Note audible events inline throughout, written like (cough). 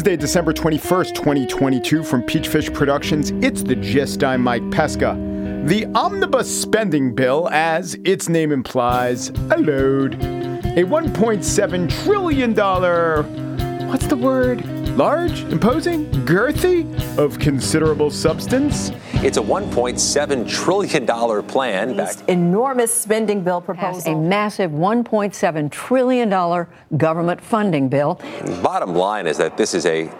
Wednesday, December 21st, 2022 from Peachfish Productions. It's the gist. I'm Mike Pesca. The omnibus spending bill, as its name implies, a load. A $1.7 trillion, what's the word? Large, imposing, girthy, of considerable substance. It's a $1.7 trillion plan. Back- enormous spending bill proposal. a massive $1.7 trillion government funding bill. Bottom line is that this is a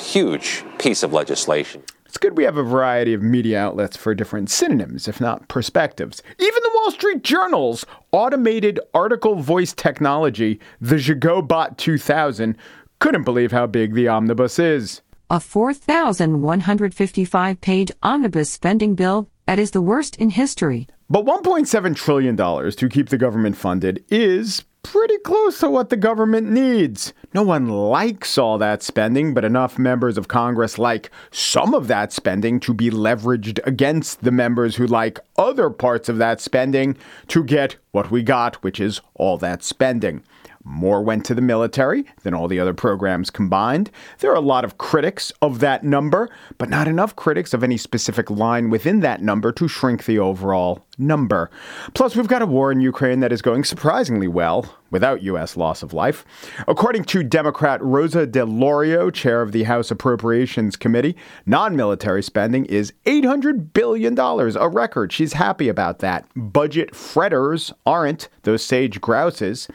huge piece of legislation. It's good we have a variety of media outlets for different synonyms, if not perspectives. Even the Wall Street Journal's automated article voice technology, the Jigobot 2000, couldn't believe how big the omnibus is. A 4,155 page omnibus spending bill that is the worst in history. But $1.7 trillion to keep the government funded is pretty close to what the government needs. No one likes all that spending, but enough members of Congress like some of that spending to be leveraged against the members who like other parts of that spending to get what we got, which is all that spending. More went to the military than all the other programs combined. There are a lot of critics of that number, but not enough critics of any specific line within that number to shrink the overall number. Plus, we've got a war in Ukraine that is going surprisingly well without U.S. loss of life. According to Democrat Rosa DeLauro, chair of the House Appropriations Committee, non military spending is $800 billion, a record. She's happy about that. Budget fretters aren't, those sage grouses.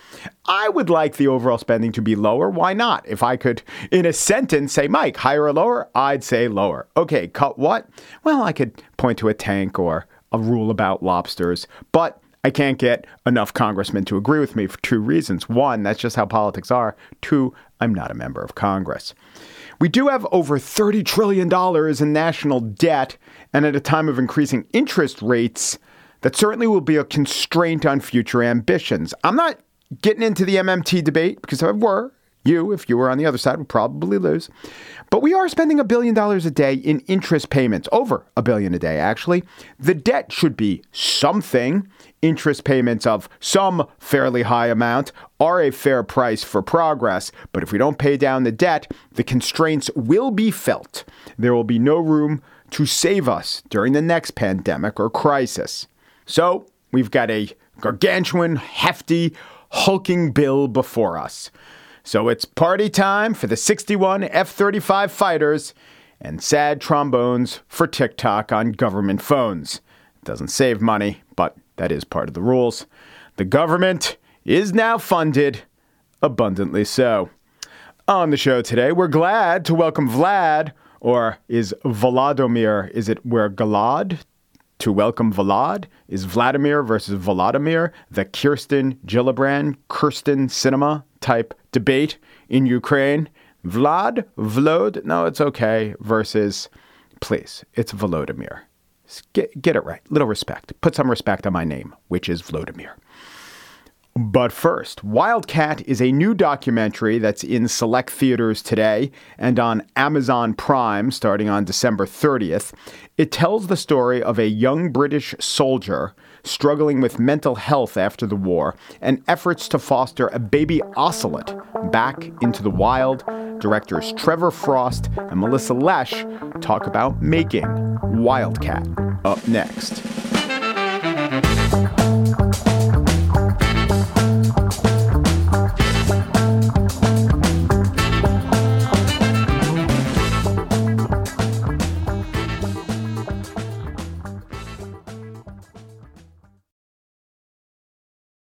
I would like the overall spending to be lower. Why not? If I could, in a sentence, say, Mike, higher or lower, I'd say lower. Okay, cut what? Well, I could point to a tank or a rule about lobsters, but I can't get enough congressmen to agree with me for two reasons. One, that's just how politics are. Two, I'm not a member of Congress. We do have over $30 trillion in national debt, and at a time of increasing interest rates, that certainly will be a constraint on future ambitions. I'm not getting into the MMT debate because if I were, you, if you were on the other side, would probably lose. But we are spending a billion dollars a day in interest payments, over a billion a day, actually. The debt should be something. Interest payments of some fairly high amount are a fair price for progress. But if we don't pay down the debt, the constraints will be felt. There will be no room to save us during the next pandemic or crisis. So we've got a gargantuan, hefty, hulking bill before us. So it's party time for the 61 F 35 fighters and sad trombones for TikTok on government phones. Doesn't save money, but that is part of the rules. The government is now funded, abundantly so. On the show today, we're glad to welcome Vlad, or is Volodymyr, is it where Galad? To welcome Vlad is Vladimir versus Volodymyr, the Kirsten Gillibrand, Kyrsten Sinema type debate in Ukraine. Vlad, Vlod, no, it's okay, versus, please, it's Volodymyr. Get, get it right. Little respect. Put some respect on my name, which is Vladimir. But first, Wildcat is a new documentary that's in select theaters today and on Amazon Prime starting on December 30th. It tells the story of a young British soldier struggling with mental health after the war and efforts to foster a baby ocelot back into the wild. Directors Trevor Frost and Melissa Lesh talk about making Wildcat. Up next.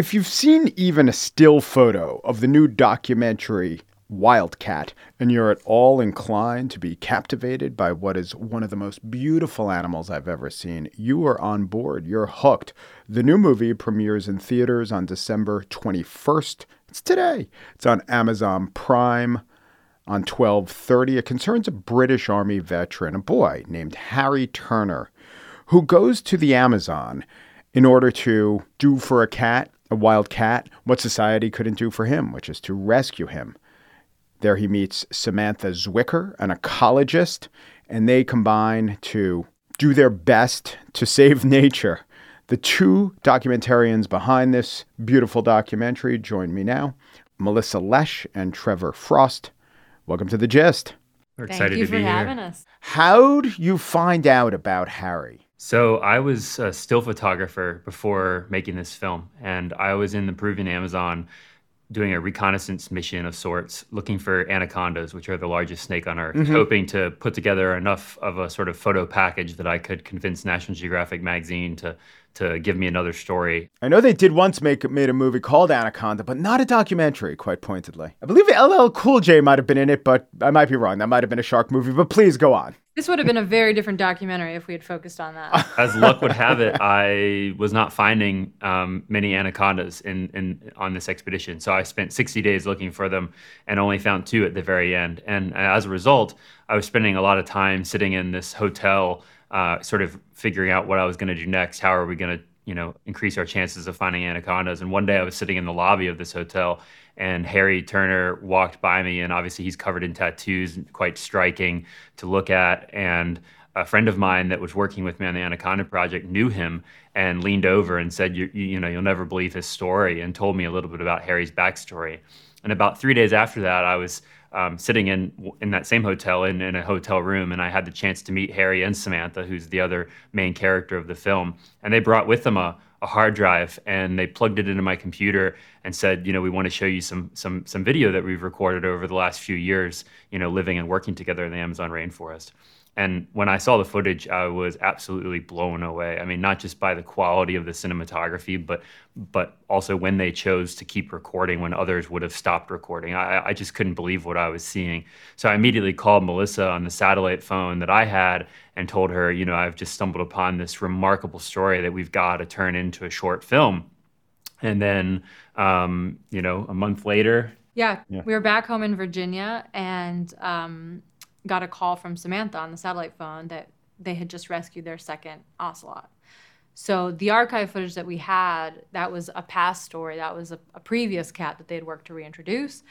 If you've seen even a still photo of the new documentary Wildcat and you're at all inclined to be captivated by what is one of the most beautiful animals I've ever seen, you are on board. You're hooked. The new movie premieres in theaters on December 21st. It's today. It's on Amazon Prime on 12:30. It concerns a British Army veteran, a boy named Harry Turner, who goes to the Amazon in order to do for a cat, a wild cat, what society couldn't do for him, which is to rescue him. There he meets Samantha Zwicker, an ecologist, and they combine to do their best to save (laughs) nature. The two documentarians behind this beautiful documentary join me now Melissa Lesh and Trevor Frost. Welcome to the gist. We're Thank excited you to for be having here. us. How'd you find out about Harry? So I was a still photographer before making this film, and I was in the Peruvian Amazon doing a reconnaissance mission of sorts, looking for anacondas, which are the largest snake on earth, mm-hmm. hoping to put together enough of a sort of photo package that I could convince National Geographic magazine to to give me another story. I know they did once make made a movie called Anaconda, but not a documentary, quite pointedly. I believe LL Cool J might have been in it, but I might be wrong. That might have been a shark movie, but please go on. This would have been a very different documentary if we had focused on that. (laughs) As luck would have it, I was not finding um, many anacondas in, in on this expedition. So I spent 60 days looking for them and only found two at the very end. And as a result, I was spending a lot of time sitting in this hotel, uh, sort of figuring out what I was going to do next. How are we going to, you know, increase our chances of finding anacondas? And one day I was sitting in the lobby of this hotel, and Harry Turner walked by me, and obviously he's covered in tattoos, quite striking to look at, and a friend of mine that was working with me on the Anaconda project knew him and leaned over and said, you, you, know, you'll never believe his story, and told me a little bit about Harry's backstory. And about three days after that, I was um, sitting in in that same hotel in, in a hotel room, and I had the chance to meet Harry and Samantha, who's the other main character of the film. And they brought with them a, a hard drive, and they plugged it into my computer and said, you know, we want to show you some some some video that we've recorded over the last few years, you know, living and working together in the Amazon rainforest. And when I saw the footage, I was absolutely blown away. I mean, not just by the quality of the cinematography, but but also when they chose to keep recording when others would have stopped recording. I, I just couldn't believe what I was seeing. So I immediately called Melissa on the satellite phone that I had and told her, you know, I've just stumbled upon this remarkable story that we've got to turn into a short film. And then, um, you know, a month later, yeah, we were back home in Virginia and um, got a call from Samantha on the satellite phone that they had just rescued their second ocelot. So the archive footage that we had, that was a past story. That was a, a previous cat that they had worked to reintroduce.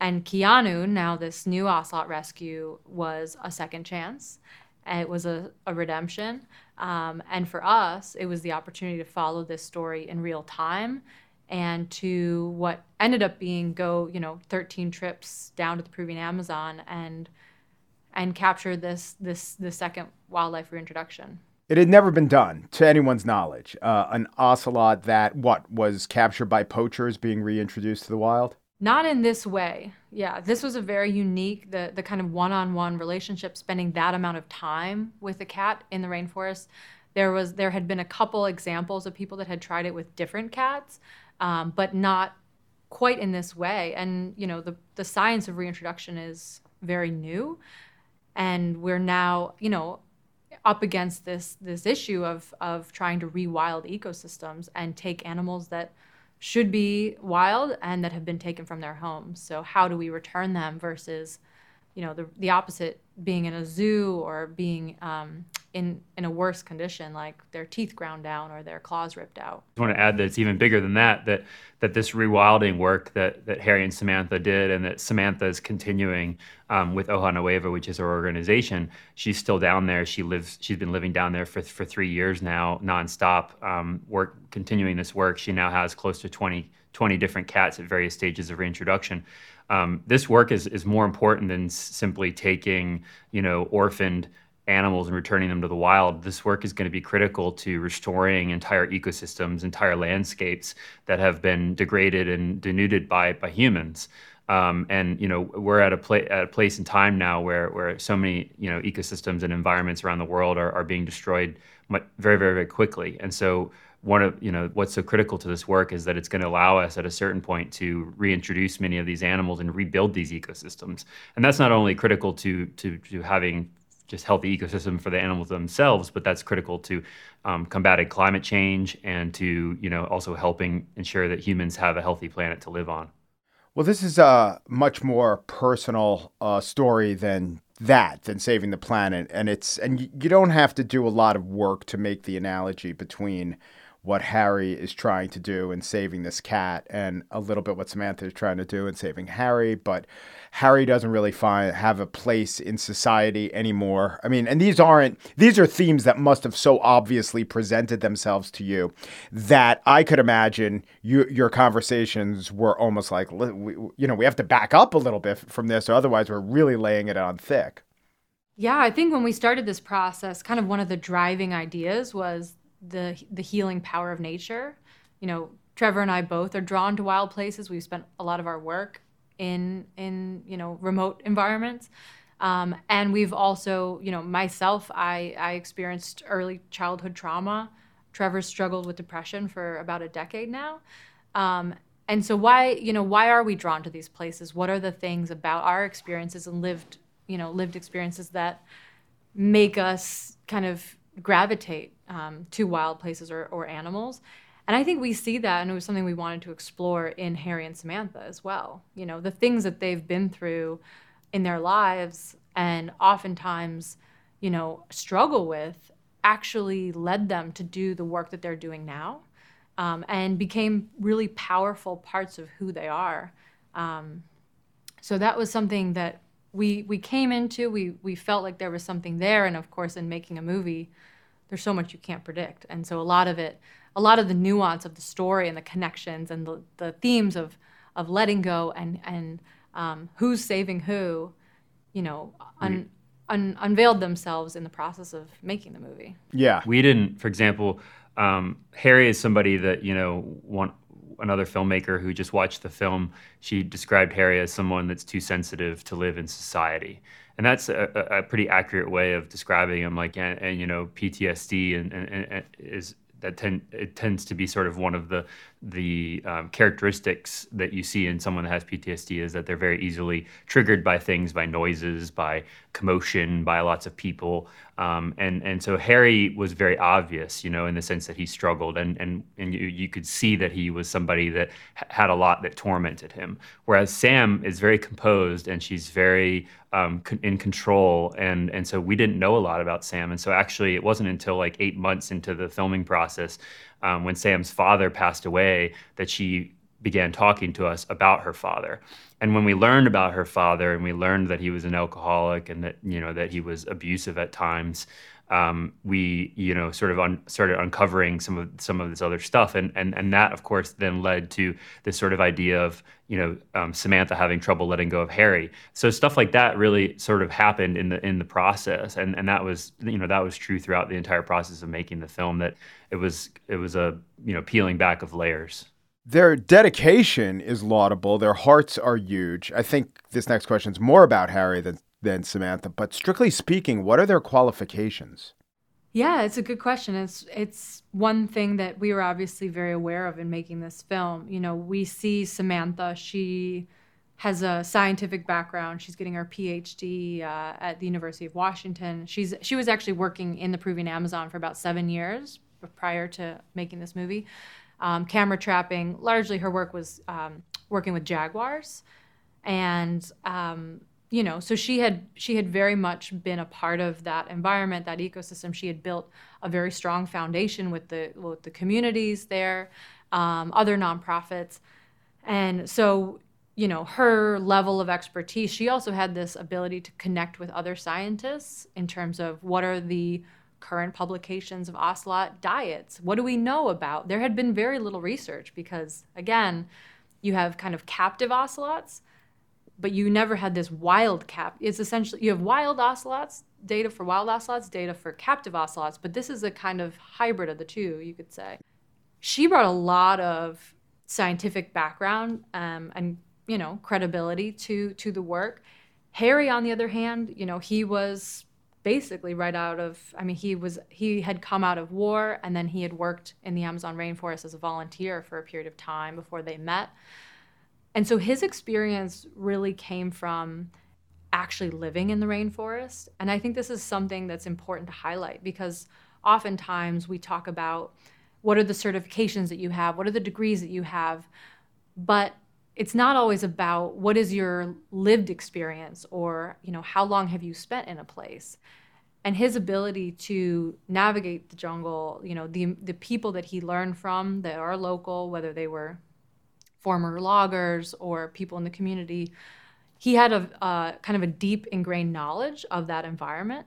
And Keanu, now this new ocelot rescue, was a second chance. It was a, a redemption. Um, and for us, it was the opportunity to follow this story in real time and to what ended up being go, you know, 13 trips down to the Peruvian Amazon and and capture this this the second wildlife reintroduction. It had never been done, to anyone's knowledge. Uh, an ocelot that, what, was captured by poachers being reintroduced to the wild? Not in this way. Yeah, this was a very unique the the kind of one-on-one relationship spending that amount of time with a cat in the rainforest. There was there had been a couple examples of people that had tried it with different cats, um, but not quite in this way. And you know, the the science of reintroduction is very new, and we're now you know up against this this issue of of trying to rewild ecosystems and take animals that should be wild and that have been taken from their homes. So how do we return them versus, you know, the the opposite being in a zoo or being um, in in a worse condition, like their teeth ground down or their claws ripped out. I want to add that it's even bigger than that. That that this rewilding work that that Harry and Samantha did, and that Samantha is continuing um, with Hoja Nueva, which is her organization. She's still down there. She lives. She's been living down there for for three years now, nonstop. Um, work continuing this work. She now has close to 20, 20 different cats at various stages of reintroduction. Um, this work is is more important than simply taking you know orphaned animals and returning them to the wild, this work is going to be critical to restoring entire ecosystems, entire landscapes that have been degraded and denuded by by humans. Um, and you know we're at a, pla- at a place in time now where where so many you know ecosystems and environments around the world are, are being destroyed very very very quickly. And so one of you know what's so critical to this work is that it's going to allow us at a certain point to reintroduce many of these animals and rebuild these ecosystems. And that's not only critical to to, to having just healthy ecosystem for the animals themselves, but that's critical to um, combating climate change and to you know also helping ensure that humans have a healthy planet to live on. Well, this is a much more personal uh, story than that, than saving the planet, and it's and you don't have to do a lot of work to make the analogy between what Harry is trying to do in saving this cat and a little bit what Samantha is trying to do in saving Harry, but Harry doesn't really find have a place in society anymore. I mean, and these aren't these are themes that must have so obviously presented themselves to you that I could imagine you, your conversations were almost like you know, we have to back up a little bit from this or otherwise we're really laying it on thick. Yeah, I think when we started this process, kind of one of the driving ideas was the the healing power of nature. You know, Trevor and I both are drawn to wild places. We've spent a lot of our work in in you know remote environments. Um, and we've also, you know, myself, I, I experienced early childhood trauma. Trevor struggled with depression for about a decade now. Um, and so why, you know, why are we drawn to these places? What are the things about our experiences and lived, you know, lived experiences that make us kind of gravitate um, to wild places or, or animals. And I think we see that, and it was something we wanted to explore in Harry and Samantha as well. You know, the things that they've been through in their lives and oftentimes, you know, struggle with actually led them to do the work that they're doing now um, and became really powerful parts of who they are. Um, so that was something that we we came into. We we felt like there was something there, and of course, in making a movie, there's so much you can't predict. And so a lot of it, a lot of the nuance of the story and the connections and the, the themes of, of letting go and, and um, who's saving who, you know, un, un, unveiled themselves in the process of making the movie. Yeah. We didn't, for example, um, Harry is somebody that, you know, one, another filmmaker who just watched the film, she described Harry as someone that's too sensitive to live in society and that's a, a, pretty accurate way of describing them. Like, and, and you know, PTSD and, and, and is that tend it tends to be sort of one of the the um, characteristics that you see in someone that has PTSD is that they're very easily triggered by things, by noises, by commotion, by lots of people, um, and and so Harry was very obvious, you know, in the sense that he struggled, and and and you, you could see that he was somebody that had a lot that tormented him. Whereas Sam is very composed and she's very um, in control, and and so we didn't know a lot about Sam, and so actually it wasn't until like eight months into the filming process um, when Sam's father passed away that she began talking to us about her father. And when we learned about her father and we learned that he was an alcoholic and that you know that he was abusive at times, um, we you know sort of un- started uncovering some of some of this other stuff, and and and that of course then led to this sort of idea of you know um, Samantha having trouble letting go of Harry. So stuff like that really sort of happened in the in the process, and and that was you know that was true throughout the entire process of making the film. That it was it was a you know peeling back of layers. Their dedication is laudable. Their hearts are huge. I think this next question is more about Harry than than Samantha. But strictly speaking, what are their qualifications? Yeah, it's a good question. It's it's one thing that we were obviously very aware of in making this film. You know, we see Samantha. She has a scientific background. She's getting her PhD uh, at the University of Washington. She's she was actually working in the Peruvian Amazon for about seven years prior to making this movie. Um, camera trapping. Largely, her work was um, working with jaguars, and um, you know so she had she had very much been a part of that environment that ecosystem. She had built a very strong foundation with the with the communities there um, other nonprofits. And so you know her level of expertise she also had this ability to connect with other scientists in terms of what are the current publications of ocelot diets. What do we know about? There had been very little research because again you have kind of captive ocelots but you never had this wild cap. It's essentially you have wild ocelots, data for wild ocelots, data for captive ocelots, but this is a kind of hybrid of the two, you could say. She brought a lot of scientific background um, and you know credibility to to the work. Harry, on the other hand, you know he was basically right out of i mean he was he had come out of war and then he had worked in the amazon rainforest as a volunteer for a period of time before they met and so his experience really came from actually living in the rainforest. And I think this is something that's important to highlight because oftentimes we talk about what are the certifications that you have, what are the degrees that you have, but it's not always about what is your lived experience or you know how long have you spent in a place and his ability to navigate the jungle you know the the people that he learned from that are local whether they were former loggers or people in the community. He had a uh, kind of a deep ingrained knowledge of that environment.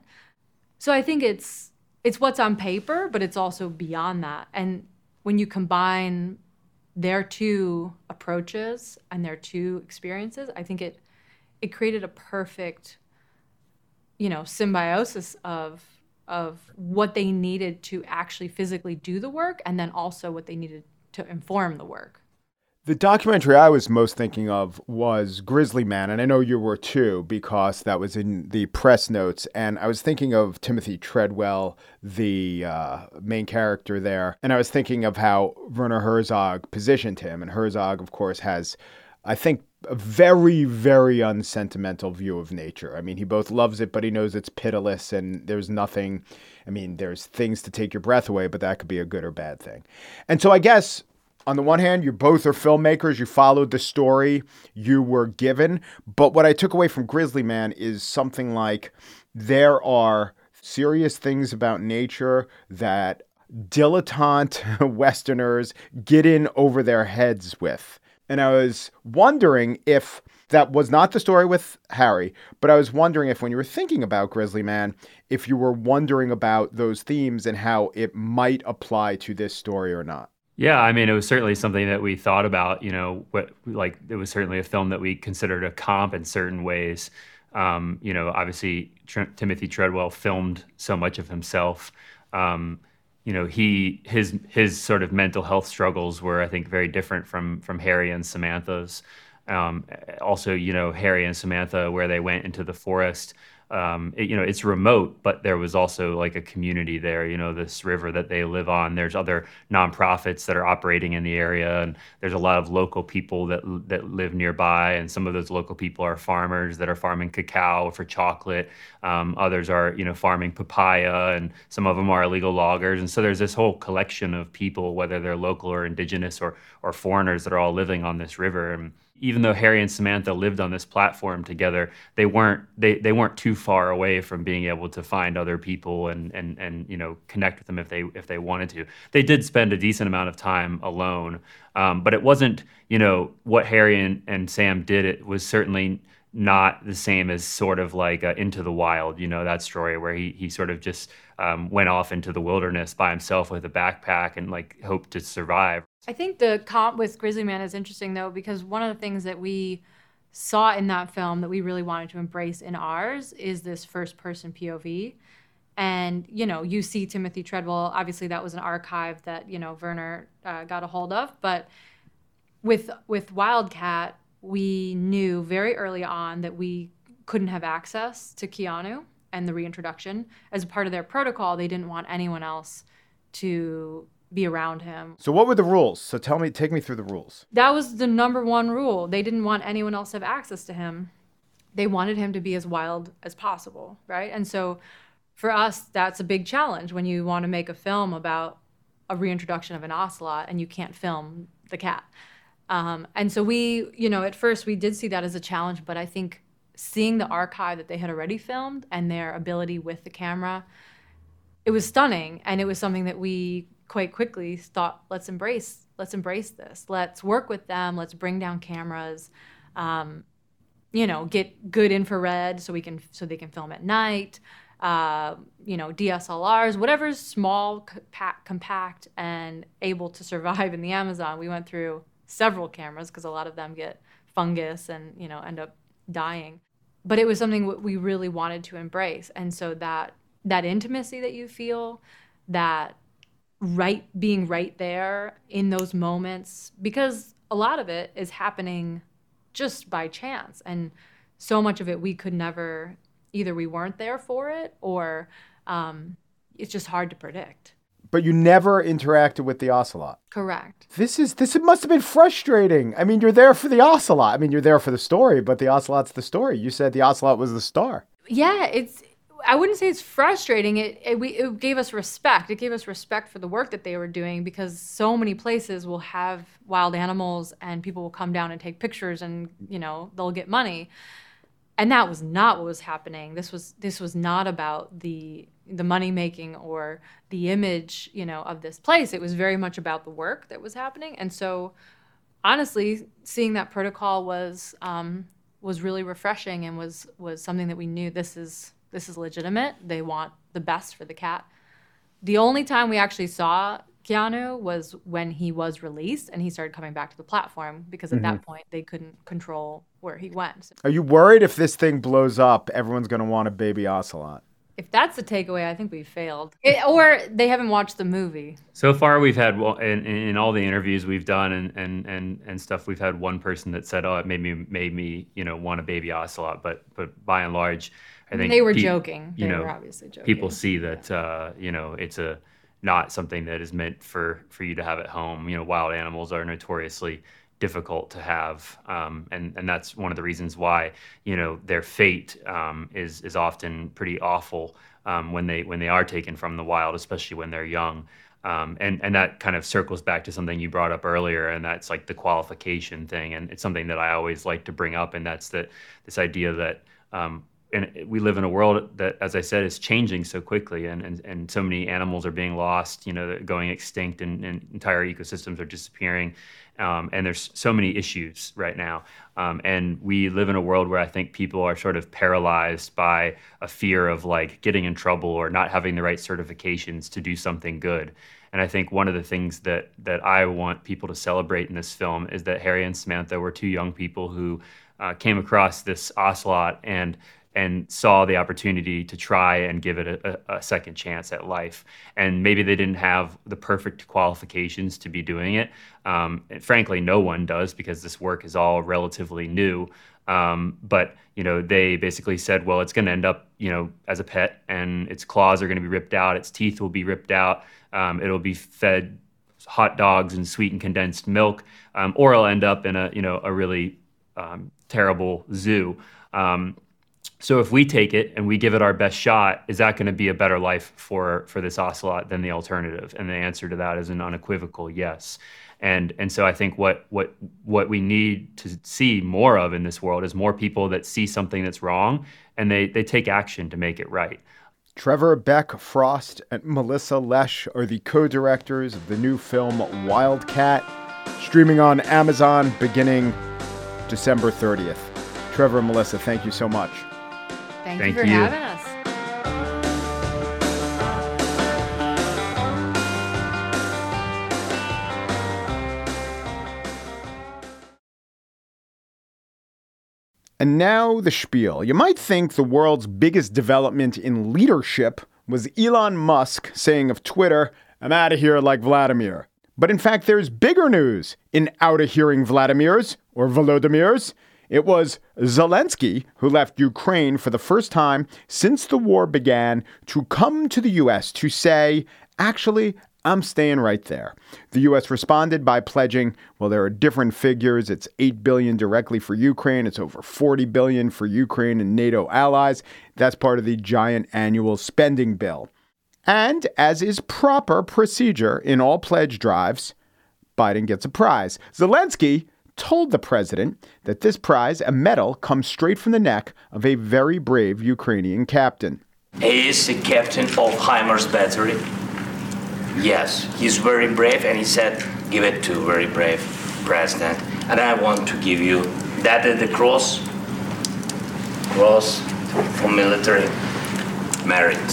So I think it's it's what's on paper, but it's also beyond that. And when you combine their two approaches and their two experiences, I think it it created a perfect, you know, symbiosis of of what they needed to actually physically do the work and then also what they needed to inform the work. The documentary I was most thinking of was Grizzly Man, and I know you were too because that was in the press notes. And I was thinking of Timothy Treadwell, the uh, main character there, and I was thinking of how Werner Herzog positioned him. And Herzog, of course, has, I think, a very, very unsentimental view of nature. I mean, he both loves it, but he knows it's pitiless, and there's nothing. I mean, there's things to take your breath away, but that could be a good or bad thing. And so I guess on the one hand, you both are filmmakers. You followed the story you were given. But what I took away from Grizzly Man is something like there are serious things about nature that dilettante (laughs) Westerners get in over their heads with. And I was wondering if that was not the story with Harry, but I was wondering if when you were thinking about Grizzly Man, if you were wondering about those themes and how it might apply to this story or not. Yeah, I mean, it was certainly something that we thought about. You know, what like it was certainly a film that we considered a comp in certain ways. Um, you know, obviously Tr- Timothy Treadwell filmed so much of himself. Um, you know, he his his sort of mental health struggles were, I think, very different from from Harry and Samantha's. Um, also, you know, Harry and Samantha, where they went into the forest um, it, you know it's remote but there was also like a community there you know this river that they live on. There's other nonprofits that are operating in the area and there's a lot of local people that that live nearby and some of those local people are farmers that are farming cacao for chocolate. Um, others are you know farming papaya and some of them are illegal loggers. And so there's this whole collection of people whether they're local or indigenous or or foreigners that are all living on this river. And even though Harry and Samantha lived on this platform together, they weren't they, they weren't too far away from being able to find other people and and and you know connect with them if they if they wanted to. They did spend a decent amount of time alone, um, but it wasn't you know what Harry and, and Sam did. It was certainly not the same as sort of like uh, Into the Wild, you know, that story where he he sort of just um, went off into the wilderness by himself with a backpack and like hoped to survive. I think the comp with Grizzly Man is interesting though because one of the things that we saw in that film that we really wanted to embrace in ours is this first person POV. And you know, you see Timothy Treadwell. Obviously, that was an archive that you know Werner uh, got a hold of. But with with Wildcat, we knew very early on that we couldn't have access to Keanu and the reintroduction as part of their protocol. They didn't want anyone else to be around him. So what were the rules? So tell me, take me through the rules. That was the number one rule. They didn't want anyone else to have access to him. They wanted him to be as wild as possible, right? And so for us, that's a big challenge when you want to make a film about a reintroduction of an ocelot and you can't film the cat. Um, and so we, you know, at first we did see that as a challenge, but I think seeing the archive that they had already filmed and their ability with the camera, it was stunning. And it was something that we quite quickly thought, let's embrace, let's embrace this. Let's work with them. Let's bring down cameras. Um, you know, get good infrared so we can so they can film at night. Uh, you know, DSLRs, whatever's small, compact, compact, and able to survive in the Amazon. We went through several cameras because a lot of them get fungus and you know end up dying. But it was something we really wanted to embrace. And so that that intimacy that you feel, that right being right there in those moments because a lot of it is happening just by chance and so much of it we could never either we weren't there for it or um, it's just hard to predict. But you never interacted with the ocelot. Correct. This is this must have been frustrating. I mean you're there for the ocelot. I mean you're there for the story but the ocelot's the story. You said the ocelot was the star. Yeah it's I wouldn't say it's frustrating. It, it, we, it gave us respect. It gave us respect for the work that they were doing because so many places will have wild animals and people will come down and take pictures and you know they'll get money. And that was not what was happening. This was this was not about the the money making or the image you know of this place. It was very much about the work that was happening. And so, honestly, seeing that protocol was um, was really refreshing and was was something that we knew this is this is legitimate. They want the best for the cat. The only time we actually saw Keanu was when he was released and he started coming back to the platform because at mm-hmm. that point they couldn't control where he went. Are you worried if this thing blows up, everyone's going to want a baby ocelot? If that's the takeaway, I think we failed. It, or they haven't watched the movie. So far, we've had in, in all the interviews we've done and, and, and, and stuff, we've had one person that said, "Oh, it made me made me you know want a baby ocelot." But but by and large, I think they were pe- joking. They you know, were obviously joking. People see that uh, you know it's a not something that is meant for for you to have at home. You know, wild animals are notoriously difficult to have, um, and and that's one of the reasons why you know their fate um, is is often pretty awful um, when they when they are taken from the wild, especially when they're young. Um, and and that kind of circles back to something you brought up earlier, and that's like the qualification thing, and it's something that I always like to bring up, and that's that this idea that um, and we live in a world that, as I said, is changing so quickly, and, and, and so many animals are being lost, you know, going extinct, and, and entire ecosystems are disappearing, um, and there's so many issues right now. Um, and we live in a world where I think people are sort of paralyzed by a fear of like getting in trouble or not having the right certifications to do something good. And I think one of the things that that I want people to celebrate in this film is that Harry and Samantha were two young people who uh, came across this ocelot and and saw the opportunity to try and give it a, a, second chance at life. And maybe they didn't have the perfect qualifications to be doing it. Um, frankly, no one does because this work is all relatively new. Um, but you know, they basically said, well, it's going to end up, you know, as a pet, and its claws are going to be ripped out, its teeth will be ripped out, um, it'll be fed hot dogs and sweetened condensed milk, um, or it'll end up in a, you know, a really um, terrible zoo. Um, so if we take it and we give it our best shot, is that going to be a better life for for this ocelot than the alternative? And the answer to that is an unequivocal yes. And and so I think what what what we need to see more of in this world is more people that see something that's wrong and they they take action to make it right. Trevor Beck Frost and Melissa Lesh are the co-directors of the new film Wildcat, streaming on Amazon beginning December 30th. Trevor and Melissa, thank you so much. Thank, Thank you for you. having us. And now the spiel. You might think the world's biggest development in leadership was Elon Musk saying of Twitter, I'm out of here like Vladimir. But in fact, there's bigger news in out of hearing Vladimir's or Volodymyr's. It was Zelensky who left Ukraine for the first time since the war began to come to the U.S. to say, actually, I'm staying right there. The US responded by pledging, well there are different figures. It's 8 billion directly for Ukraine, it's over 40 billion for Ukraine and NATO allies. That's part of the giant annual spending bill. And as is proper procedure in all pledge drives, Biden gets a prize. Zelensky told the president that this prize, a medal, comes straight from the neck of a very brave Ukrainian captain. He is the captain of HIMARS battery. Yes, he's very brave, and he said, "Give it to very brave president." And I want to give you that is the cross, cross for military merit.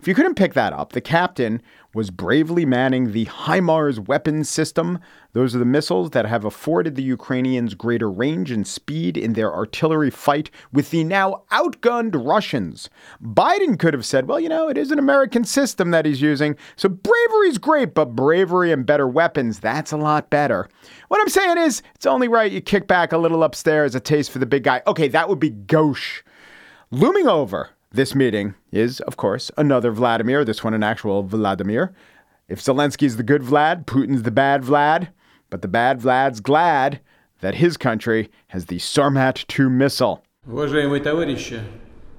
If you couldn't pick that up, the captain was bravely manning the HIMARS weapons system. Those are the missiles that have afforded the Ukrainians greater range and speed in their artillery fight with the now outgunned Russians. Biden could have said, well, you know, it is an American system that he's using, so bravery's great, but bravery and better weapons, that's a lot better. What I'm saying is, it's only right you kick back a little upstairs, a taste for the big guy. Okay, that would be gauche. Looming over this meeting is, of course, another Vladimir, this one an actual Vladimir. If Zelensky's the good Vlad, Putin's the bad Vlad, but the bad Vlad's glad that his country has the Sarmat 2 missile. Уважаемые товарищи,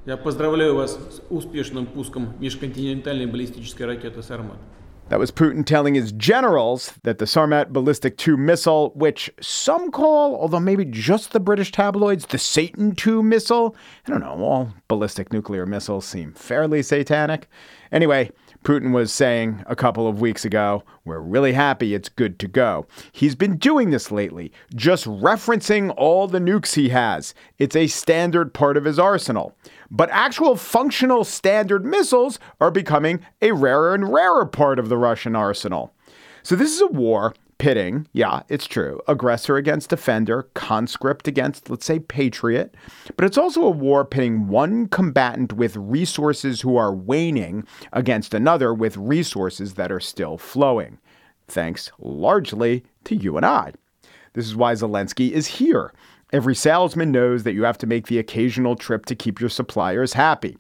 я поздравляю вас с успешным пуском межконтинентальной баллистической ракеты «Сармат». That was Putin telling his generals that the Sarmat Ballistic 2 missile, which some call, although maybe just the British tabloids, the Satan 2 missile. I don't know, all ballistic nuclear missiles seem fairly satanic. Anyway, Putin was saying a couple of weeks ago, we're really happy it's good to go. He's been doing this lately, just referencing all the nukes he has. It's a standard part of his arsenal. But actual functional standard missiles are becoming a rarer and rarer part of the Russian arsenal. So this is a war pitting, yeah, it's true, aggressor against defender, conscript against, let's say, patriot. But it's also a war pitting one combatant with resources who are waning against another with resources that are still flowing, thanks largely to you and I. This is why Zelensky is here. Every salesman knows that you have to make the occasional trip to keep your suppliers happy.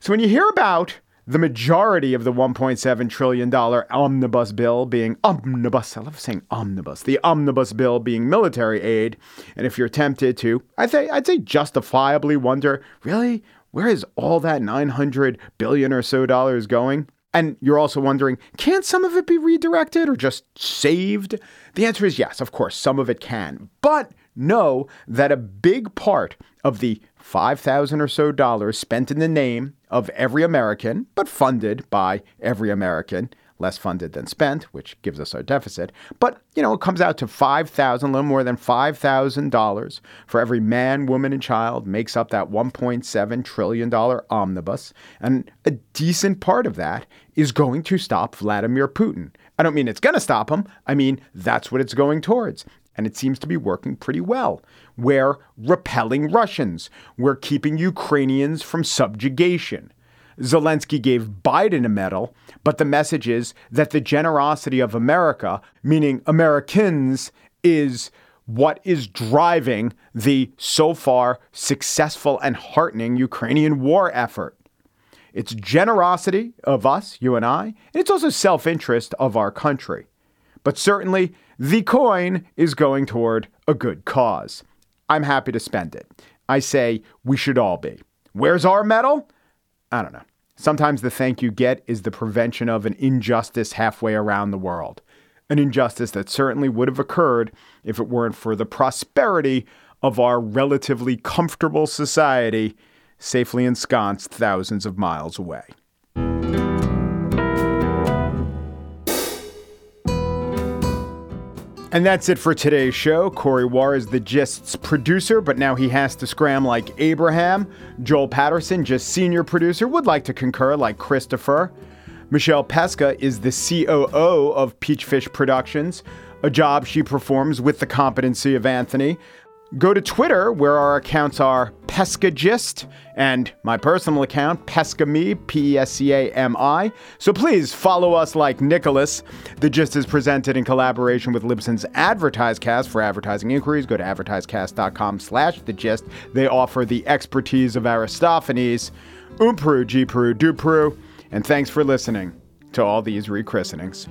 So when you hear about the majority of the $1.7 trillion omnibus bill being omnibus. I love saying omnibus. The omnibus bill being military aid. And if you're tempted to, I'd say, I'd say justifiably wonder, really? Where is all that 900 billion or so dollars going? And you're also wondering, can some of it be redirected or just saved? The answer is yes, of course, some of it can. But know that a big part of the 5,000 or so dollars spent in the name of every American, but funded by every American, less funded than spent, which gives us our deficit. But, you know, it comes out to 5,000, a little more than $5,000 for every man, woman, and child makes up that $1.7 trillion omnibus. And a decent part of that is going to stop Vladimir Putin. I don't mean it's going to stop him. I mean, that's what it's going towards. And it seems to be working pretty well. We're repelling Russians. We're keeping Ukrainians from subjugation. Zelensky gave Biden a medal, but the message is that the generosity of America, meaning Americans, is what is driving the so far successful and heartening Ukrainian war effort. It's generosity of us, you and I, and it's also self interest of our country. But certainly, the coin is going toward a good cause. I'm happy to spend it. I say we should all be. Where's our medal? I don't know. Sometimes the thank you get is the prevention of an injustice halfway around the world. An injustice that certainly would have occurred if it weren't for the prosperity of our relatively comfortable society, safely ensconced thousands of miles away. And that's it for today's show. Corey Wara is the Gist's producer, but now he has to scram like Abraham. Joel Patterson, just senior producer, would like to concur like Christopher. Michelle Pesca is the COO of Peachfish Productions, a job she performs with the competency of Anthony. Go to Twitter, where our accounts are Pescagist and my personal account, Pescami, P E S C A M I. So please follow us like Nicholas. The Gist is presented in collaboration with Libsyn's AdvertiseCast. For advertising inquiries, go to advertisecast.com slash the gist. They offer the expertise of Aristophanes, Umpru, Gpru, Dupru, and thanks for listening to all these rechristenings.